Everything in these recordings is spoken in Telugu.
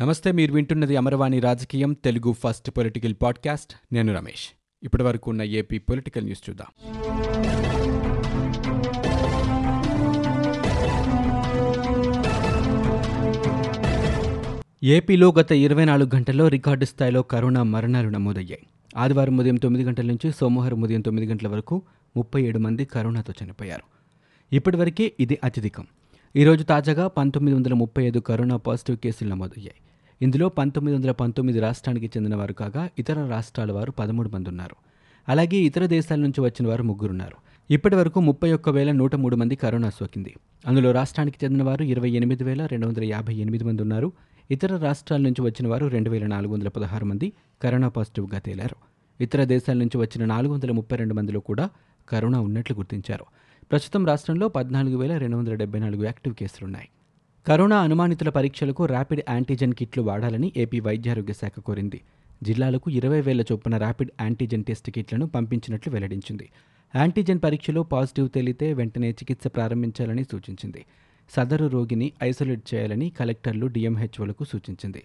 నమస్తే మీరు వింటున్నది అమరవాణి రాజకీయం తెలుగు ఫస్ట్ పొలిటికల్ పాడ్కాస్ట్. నేను రమేష్. ఇప్పటి వరకు ఉన్న ఏపీ పొలిటికల్ న్యూస్ చూద్దాం. ఏపీలో గత ఇరవై నాలుగు గంటల్లో రికార్డు స్థాయిలో కరోనా మరణాలు నమోదయ్యాయి. ఆదివారం ఉదయం తొమ్మిది గంటల నుంచి సోమవారం ఉదయం తొమ్మిది గంటల వరకు ముప్పై ఏడు మంది కరోనాతో చనిపోయారు. ఇప్పటివరకే ఇది అత్యధికం. ఈరోజు తాజాగా పంతొమ్మిది వందల ముప్పై ఐదు కరోనా పాజిటివ్ కేసులు నమోదయ్యాయి. ఇందులో పంతొమ్మిది వందల పంతొమ్మిది రాష్ట్రానికి చెందిన వారు కాగా ఇతర రాష్ట్రాల వారు పదమూడు మంది ఉన్నారు. అలాగే ఇతర దేశాల నుంచి వచ్చిన వారు ముగ్గురున్నారు ఇప్పటి వరకు ముప్పై ఒక్క వేల నూట మూడు మంది కరోనా సోకింది. అందులో రాష్ట్రానికి చెందిన వారు ఇరవై ఎనిమిది వేల రెండు వందల యాభై ఎనిమిది మంది ఉన్నారు. ఇతర రాష్ట్రాల నుంచి వచ్చిన వారు రెండు వేల నాలుగు వందల పదహారు మంది కరోనా పాజిటివ్గా తేలారు. ఇతర దేశాల నుంచి వచ్చిన నాలుగు వందల ముప్పై రెండు మందిలో కూడా కరోనా ఉన్నట్లు గుర్తించారు. ప్రస్తుతం రాష్ట్రంలో పద్నాలుగు వేల రెండు వందల డెబ్బై నాలుగు యాక్టివ్ కేసులున్నాయి. కరోనా అనుమానితుల పరీక్షలకు ర్యాపిడ్ యాంటీజెన్ కిట్లు వాడాలని ఏపీ వైద్యారోగ్య శాఖ కోరింది. జిల్లాలకు ఇరవై వేల చొప్పున ర్యాపిడ్ యాంటీజెన్ టెస్ట్ కిట్లను పంపించినట్లు వెల్లడించింది. యాంటీజెన్ పరీక్షలో పాజిటివ్ తేలితే వెంటనే చికిత్స ప్రారంభించాలని సూచించింది. సదరు రోగిని ఐసోలేట్ చేయాలని కలెక్టర్లు డిఎంహెచ్ఓలకు సూచించింది.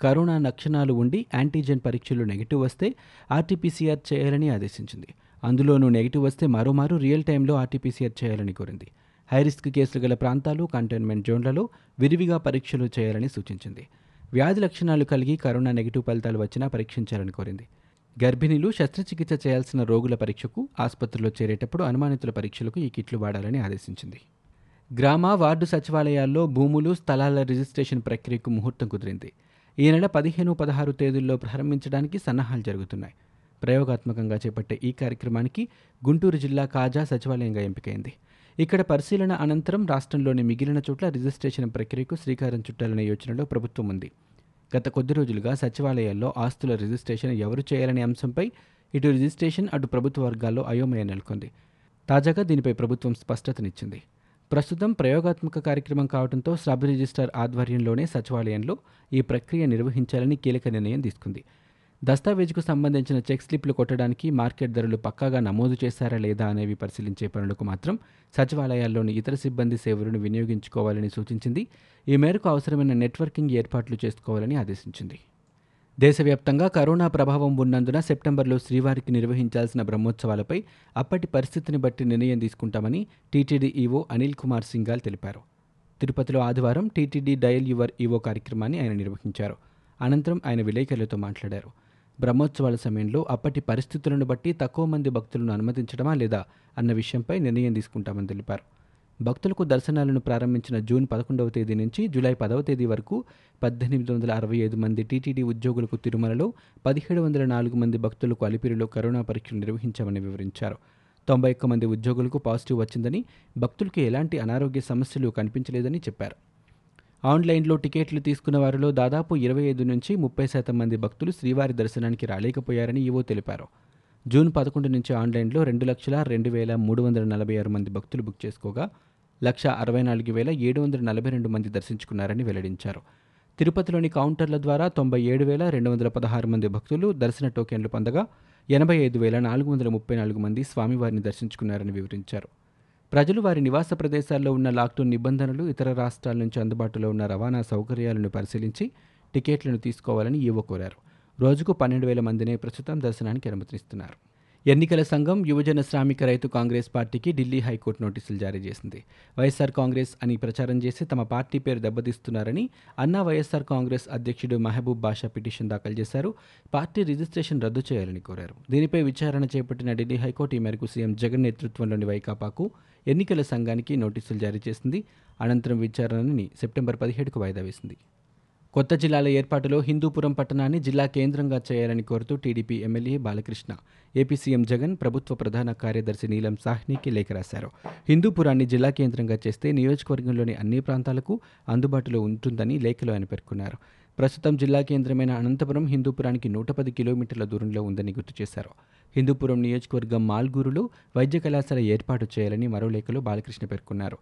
కరోనా లక్షణాలు ఉండి యాంటీజెన్ పరీక్షలు నెగిటివ్ వస్తే ఆర్టీపీసీఆర్ చేయాలని ఆదేశించింది. అందులోనూ నెగిటివ్ వస్తే మరోమారు రియల్ టైంలో ఆర్టీపీసీఆర్ చేయాలని కోరింది. హైరిస్క్ కేసులు గల ప్రాంతాలు కంటైన్మెంట్ జోన్లలో విరివిగా పరీక్షలు చేయాలని సూచించింది. వ్యాధి లక్షణాలు కలిగి కరోనా నెగిటివ్ ఫలితాలు వచ్చినా పరీక్షించాలని కోరింది. గర్భిణీలు శస్త్రచికిత్స చేయాల్సిన రోగుల పరీక్షకు ఆసుపత్రిలో చేరేటప్పుడు అనుమానితుల పరీక్షలకు ఈ కిట్లు వాడాలని ఆదేశించింది. గ్రామ వార్డు సచివాలయాల్లో భూములు స్థలాల రిజిస్ట్రేషన్ ప్రక్రియకు ముహూర్తం కుదిరింది. ఈ నెల పదిహేను పదహారు తేదీల్లో ప్రారంభించడానికి సన్నాహాలు జరుగుతున్నాయి. ప్రయోగాత్మకంగా చేపట్టే ఈ కార్యక్రమానికి గుంటూరు జిల్లా కాజా సచివాలయంగా ఎంపికైంది. ఇక్కడ పరిశీలన అనంతరం రాష్ట్రంలోని మిగిలిన చోట్ల రిజిస్ట్రేషన్ ప్రక్రియకు శ్రీకారం చుట్టాలనే యోచనలో ప్రభుత్వం ఉంది. గత కొద్ది రోజులుగా సచివాలయాల్లో ఆస్తుల రిజిస్ట్రేషన్ ఎవరు చేయాలనే అంశంపై ఇటు రిజిస్ట్రేషన్ అటు ప్రభుత్వ వర్గాల్లో అయోమయం నెలకొంది. తాజాగా దీనిపై ప్రభుత్వం స్పష్టతనిచ్చింది. ప్రస్తుతం ప్రయోగాత్మక కార్యక్రమం కావడంతో సబ్ రిజిస్టార్ ఆధ్వర్యంలోనే సచివాలయంలో ఈ ప్రక్రియ నిర్వహించాలని కీలక నిర్ణయం తీసుకుంది. దస్తావేజుకు సంబంధించిన చెక్ స్లిప్లు కొట్టడానికి మార్కెట్ ధరలు పక్కాగా నమోదు చేశారా లేదా అనేవి పరిశీలించే పనులకు మాత్రం సచివాలయాల్లోని ఇతర సిబ్బంది సేవలను వినియోగించుకోవాలని సూచించింది. ఈ మేరకు అవసరమైన నెట్వర్కింగ్ ఏర్పాట్లు చేసుకోవాలని ఆదేశించింది. దేశవ్యాప్తంగా కరోనా ప్రభావం ఉన్నందున సెప్టెంబర్లో శ్రీవారికి నిర్వహించాల్సిన బ్రహ్మోత్సవాలపై అప్పటి పరిస్థితిని బట్టి నిర్ణయం తీసుకుంటామని టీటీడీ ఈవో అనిల్ కుమార్ సింగాల్ తెలిపారు. తిరుపతిలో ఆదివారం టీటీడీ డయల్ యువర్ ఈవో కార్యక్రమాన్ని ఆయన నిర్వహించారు. అనంతరం ఆయన విలేకరులతో మాట్లాడారు. బ్రహ్మోత్సవాల సమయంలో అప్పటి పరిస్థితులను బట్టి తక్కువ మంది భక్తులను అనుమతించడమా లేదా అన్న విషయంపై నిర్ణయం తీసుకుంటామని తెలిపారు. భక్తులకు దర్శనాలను ప్రారంభించిన జూన్ పదకొండవ తేదీ నుంచి జూలై పదవ తేదీ వరకు పద్దెనిమిది వందల అరవై ఐదు మంది టీటీడీ ఉద్యోగులకు తిరుమలలో పదిహేడు వందల నాలుగు మంది భక్తులకు అలిపిరిలో కరోనా పరీక్షలు నిర్వహించామని వివరించారు. తొంభై ఒక్క మంది ఉద్యోగులకు పాజిటివ్ వచ్చిందని భక్తులకు ఎలాంటి అనారోగ్య సమస్యలు కనిపించలేదని చెప్పారు. ఆన్లైన్లో టికెట్లు తీసుకున్న వారిలో దాదాపు ఇరవై ఐదు నుంచి ముప్పై శాతం మంది భక్తులు శ్రీవారి దర్శనానికి రాలేకపోయారని ఈవో తెలిపారు. జూన్ పదకొండు నుంచి ఆన్లైన్లో రెండు లక్షల రెండు వేల మూడు వందల నలభై ఆరు మంది భక్తులు బుక్ చేసుకోగా లక్ష అరవై నాలుగు వేల ఏడు వందల నలభై రెండు మంది దర్శించుకున్నారని వెల్లడించారు. తిరుపతిలోని కౌంటర్ల ద్వారా తొంభై ఏడు వేల రెండు వందల పదహారు మంది భక్తులు దర్శన టోకెన్లు పొందగా ఎనభై ఐదు వేల నాలుగు వందల ముప్పై నాలుగు మంది స్వామివారిని దర్శించుకున్నారని వివరించారు. ప్రజలు వారి నివాస ప్రదేశాల్లో ఉన్న లాక్డౌన్ నిబంధనలు ఇతర రాష్ట్రాల నుంచి అందుబాటులో ఉన్న రవాణా సౌకర్యాలను పరిశీలించి టికెట్లను తీసుకోవాలని ఈవో కోరారు. రోజుకు పన్నెండు వేల మందినే ప్రస్తుతం దర్శనానికి అనుమతిస్తున్నారు ఎన్నికల సంఘం యువజన శ్రామిక రైతు కాంగ్రెస్ పార్టీకి ఢిల్లీ హైకోర్టు నోటీసులు జారీ చేసింది. వైఎస్ఆర్ కాంగ్రెస్ అని ప్రచారం చేసి తమ పార్టీ పేరు దెబ్బతీస్తున్నారని అన్నా వైఎస్ఆర్ కాంగ్రెస్ అధ్యక్షుడు మహబూబ్ బాషా పిటిషన్ దాఖలు చేశారు. పార్టీ రిజిస్ట్రేషన్ రద్దు చేయాలని కోరారు. దీనిపై విచారణ చేపట్టిన ఢిల్లీ హైకోర్టు ఈ మేరకు సీఎం జగన్ నేతృత్వంలోని వైకాపాకు ఎన్నికల సంఘానికి నోటీసులు జారీ చేసింది. అనంతరం విచారణని సెప్టెంబర్ పదిహేడుకు వాయిదా వేసింది. కొత్త జిల్లాల ఏర్పాటులో హిందూపురం పట్టణాన్ని జిల్లా కేంద్రంగా చేయాలని కోరుతూ TDP MLA Balakrishna AP CM Jagan ప్రభుత్వ ప్రధాన కార్యదర్శి నీలం సాహ్నికి లేఖ రాశారు. హిందూపురాన్ని జిల్లా కేంద్రంగా చేస్తే నియోజకవర్గంలోని అన్ని ప్రాంతాలకు అందుబాటులో ఉంటుందని లేఖలో ఆయన పేర్కొన్నారు. ప్రస్తుతం జిల్లా కేంద్రమైన అనంతపురం హిందూపురానికి నూట పది కిలోమీటర్ల దూరంలో ఉందని గుర్తు చేశారు. హిందూపురం నియోజకవర్గం మాల్గూరులో వైద్య కళాశాల ఏర్పాటు చేయాలని మరో లేఖలో బాలకృష్ణ పేర్కొన్నారు.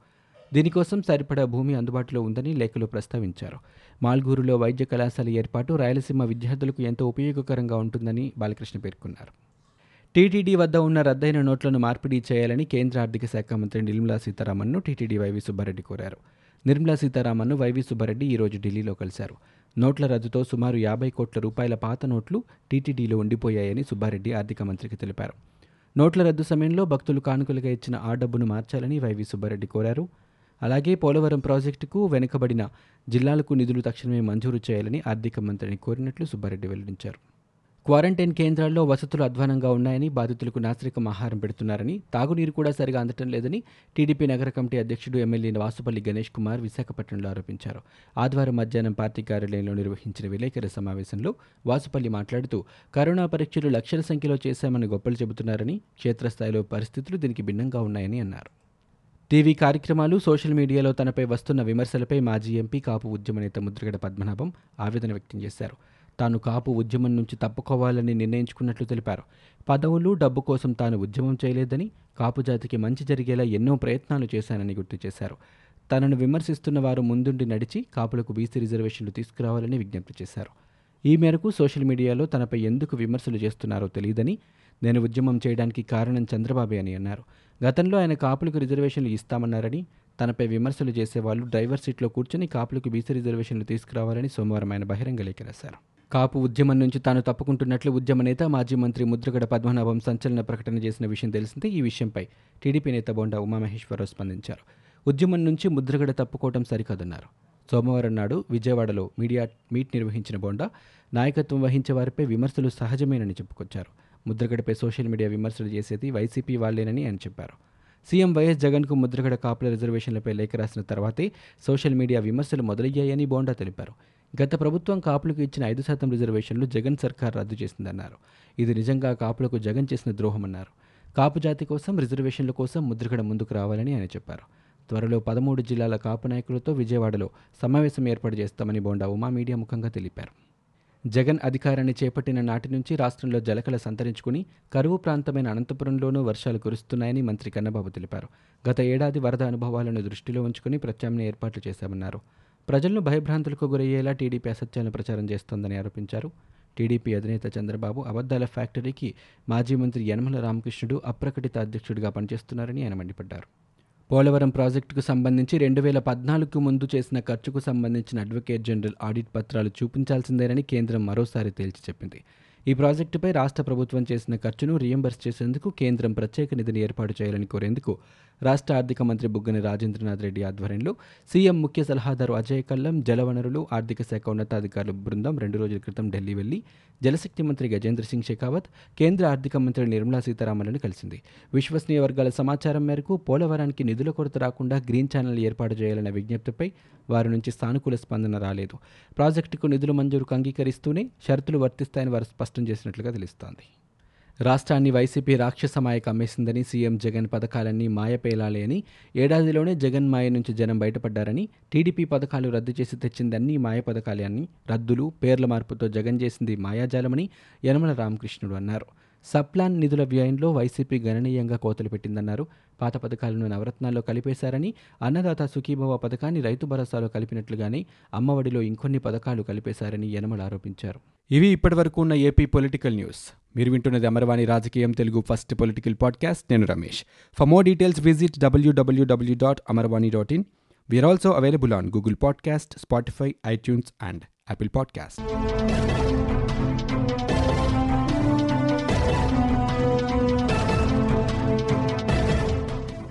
దీనికోసం సరిపడా భూమి అందుబాటులో ఉందని లేఖలో ప్రస్తావించారు. మాల్గూరులో వైద్య కళాశాల ఏర్పాటు రాయలసీమ విద్యార్థులకు ఎంతో ఉపయోగకరంగా ఉంటుందని బాలకృష్ణ పేర్కొన్నారు. టీటీడీ వద్ద ఉన్న రద్దయిన నోట్లను మార్పిడి చేయాలని కేంద్ర ఆర్థిక శాఖ మంత్రి నిర్మలా సీతారామన్ను టీటీడీ వైవి సుబ్బారెడ్డి కోరారు. నిర్మలా సీతారామన్ను వైవి సుబ్బారెడ్డి ఈరోజు ఢిల్లీలో కలిశారు. నోట్ల రద్దుతో సుమారు యాభై కోట్ల రూపాయల పాత నోట్లు టీటీడీలో ఉండిపోయాయని సుబ్బారెడ్డి ఆర్థిక మంత్రికి తెలిపారు. నోట్ల రద్దు సమయంలో భక్తులు కానుకలుగా ఇచ్చిన ఆ డబ్బును మార్చాలని వైవి సుబ్బారెడ్డి కోరారు. అలాగే పోలవరం ప్రాజెక్టుకు వెనుకబడిన జిల్లాలకు నిధులు తక్షణమే మంజూరు చేయాలని ఆర్థిక మంత్రిని కోరినట్లు సుబ్బారెడ్డి వెల్లడించారు. క్వారంటైన్ కేంద్రాల్లో వసతులు అధ్వానంగా ఉన్నాయని బాధితులకు నాసిరకం ఆహారం పెడుతున్నారని తాగునీరు కూడా సరిగా అందటం లేదని టీడీపీ నగర కమిటీ అధ్యక్షుడు ఎమ్మెల్యే వాసుపల్లి గణేష్ కుమార్ విశాఖపట్నంలో ఆరోపించారు. ఆదివారం మధ్యాహ్నం పార్టీ కార్యాలయంలో నిర్వహించిన విలేకరుల సమావేశంలో వాసుపల్లి మాట్లాడుతూ కరోనా పరీక్షలు లక్షల సంఖ్యలో చేశామని గొప్పలు చెబుతున్నారని క్షేత్రస్థాయిలో పరిస్థితులు దీనికి భిన్నంగా ఉన్నాయని అన్నారు. టీవీ కార్యక్రమాలు సోషల్ మీడియాలో తనపై వస్తున్న విమర్శలపై మాజీ ఎంపీ కాపు ఉద్యమ నేత ముద్రగడ పద్మనాభం ఆవేదన వ్యక్తం చేశారు. తాను కాపు ఉద్యమం నుంచి తప్పుకోవాలని నిర్ణయించుకున్నట్లు తెలిపారు. పదవులు డబ్బు కోసం తాను ఉద్యమం చేయలేదని కాపు జాతికి మంచి జరిగేలా ఎన్నో ప్రయత్నాలు చేశానని గుర్తు చేశారు. తనను విమర్శిస్తున్న వారు ముందుండి నడిచి కాపులకు బీసీ రిజర్వేషన్లు తీసుకురావాలని విజ్ఞప్తి చేశారు. ఈ మేరకు సోషల్ మీడియాలో తనపై ఎందుకు విమర్శలు చేస్తున్నారో తెలియదని నేను ఉద్యమం చేయడానికి కారణం చంద్రబాబే అని అన్నారు. గతంలో ఆయన కాపులకు రిజర్వేషన్లు ఇస్తామన్నారని తనపై విమర్శలు చేసేవాళ్ళు డ్రైవర్ సీట్లో కూర్చొని కాపులకు బీసీ రిజర్వేషన్లు తీసుకురావాలని సోమవారం ఆయన బహిరంగ లేఖ రాశారు. కాపు ఉద్యమం నుంచి తాను తప్పుకుంటున్నట్లు ఉద్యమ నేత మాజీ మంత్రి ముద్రగడ పద్మనాభం సంచలన ప్రకటన చేసిన విషయం తెలిసిందే. ఈ విషయంపై టీడీపీ నేత బొండా ఉమామహేశ్వరరావు స్పందించారు. ఉద్యమం నుంచి ముద్రగడ తప్పుకోవటం సరికాదన్నారు. సోమవారం నాడు విజయవాడలో మీడియా మీట్ నిర్వహించిన బోండా నాయకత్వం వహించే వారిపై విమర్శలు సహజమేనని చెప్పుకొచ్చారు. ముద్రగడపై సోషల్ మీడియా విమర్శలు చేసేది వైసీపీ వాళ్ళేనని ఆయన చెప్పారు. సీఎం వైఎస్ జగన్కు ముద్రగడ కాపుల రిజర్వేషన్లపై లేఖ రాసిన తర్వాతే సోషల్ మీడియా విమర్శలు మొదలయ్యాయని బోండా తెలిపారు. గత ప్రభుత్వం కాపులకు ఇచ్చిన ఐదు శాతం రిజర్వేషన్లు జగన్ సర్కార్ రద్దు చేసిందన్నారు. ఇది నిజంగా కాపులకు జగన్ చేసిన ద్రోహమన్నారు. కాపు జాతి కోసం రిజర్వేషన్ల కోసం ముద్రగడ ముందుకు రావాలని ఆయన చెప్పారు. త్వరలో పదమూడు జిల్లాల కాపు నాయకులతో విజయవాడలో సమావేశం ఏర్పాటు చేస్తామని బోండా ఉమా మీడియా ముఖంగా తెలిపారు. జగన్ అధికారాన్ని చేపట్టిన నాటి నుంచి రాష్ట్రంలో జలకల సంతరించుకుని కరువు ప్రాంతమైన అనంతపురంలోనూ వర్షాలు కురుస్తున్నాయని మంత్రి కన్నబాబు తెలిపారు. గత ఏడాది వరద అనుభవాలను దృష్టిలో ఉంచుకుని ప్రత్యామ్నాయ ఏర్పాట్లు చేశామన్నారు. ప్రజలను భయభ్రాంతులకు గురయ్యేలా టీడీపీ అసత్యాలను ప్రచారం చేస్తోందని ఆరోపించారు. టీడీపీ అధినేత చంద్రబాబు అబద్దాల ఫ్యాక్టరీకి మాజీ మంత్రి యనమల రామకృష్ణుడు అప్రకటిత అధ్యక్షుడిగా పనిచేస్తున్నారని ఆయన మండిపడ్డారు. పోలవరం ప్రాజెక్టుకు సంబంధించి రెండు వేల పద్నాలుగుకు ముందు చేసిన ఖర్చుకు సంబంధించిన అడ్వకేట్ జనరల్ ఆడిట్ పత్రాలు చూపించాల్సిందేనని కేంద్రం మరోసారి తేల్చి చెప్పింది. ఈ ప్రాజెక్టుపై రాష్ట్ర ప్రభుత్వం చేసిన ఖర్చును రియంబర్స్ చేసేందుకు కేంద్రం ప్రత్యేక నిధిని ఏర్పాటు చేయాలని కోరేందుకు రాష్ట్ర ఆర్థిక మంత్రి బుగ్గని రాజేంద్రనాథ్ రెడ్డి ఆధ్వర్యంలో సీఎం ముఖ్య సలహాదారు అజయ్ కల్లం జలవనరులు ఆర్థిక శాఖ ఉన్నతాధికారుల బృందం రెండు రోజుల క్రితం ఢిల్లీ వెళ్ళి జలశక్తి మంత్రి గజేంద్ర సింగ్ షెకావత్ కేంద్ర ఆర్థిక మంత్రి నిర్మలా సీతారామన్ను కలిసింది. విశ్వసనీయ వర్గాల సమాచారం మేరకు పోలవరానికి నిధుల కొరత రాకుండా గ్రీన్ ఛానల్ ఏర్పాటు చేయాలన్న విజ్ఞప్తిపై వారి నుంచి సానుకూల స్పందన రాలేదు. ప్రాజెక్టుకు నిధుల మంజూరుకు అంగీకరిస్తూనే షరతులు వర్తిస్తాయని వారు స్పష్టం చేసినట్లుగా తెలుస్తోంది. రాష్ట్రాన్ని వైసీపీ రాక్షస మాయకు అమ్మేసిందని సీఎం జగన్ పథకాలన్నీ మాయపేలాలే అని ఏడాదిలోనే జగన్ మాయ నుంచి జనం బయటపడ్డారని టీడీపీ పథకాలు రద్దు చేసి తెచ్చిందన్నీ మాయ పథకాలే అని రద్దులు పేర్ల మార్పుతో జగన్ చేసింది మాయాజాలమని యనమల రామకృష్ణుడు అన్నారు. సబ్ప్లాన్ నిధుల వ్యయంలో వైసీపీ గణనీయంగా కోతలు పెట్టిందన్నారు. పాత పథకాలను నవరత్నాల్లో కలిపేశారని అన్నదాత సుఖీభవ పథకాన్ని రైతు భరోసాలో కలిపినట్లుగానే అమ్మఒడిలో ఇంకొన్ని పథకాలు కలిపేశారని యనమల ఆరోపించారు. ఇవి ఇప్పటివరకు ఉన్న ఏపీ పొలిటికల్ న్యూస్. మీరు వింటున్నది అమరవాణి రాజకీయం తెలుగు ఫస్ట్ పొలిటికల్ పాడ్కాస్ట్. నేను Ramesh. For more details visit WWW dot Amarvani dot in we are also available on Google podcast Spotify iTunes and Apple podcast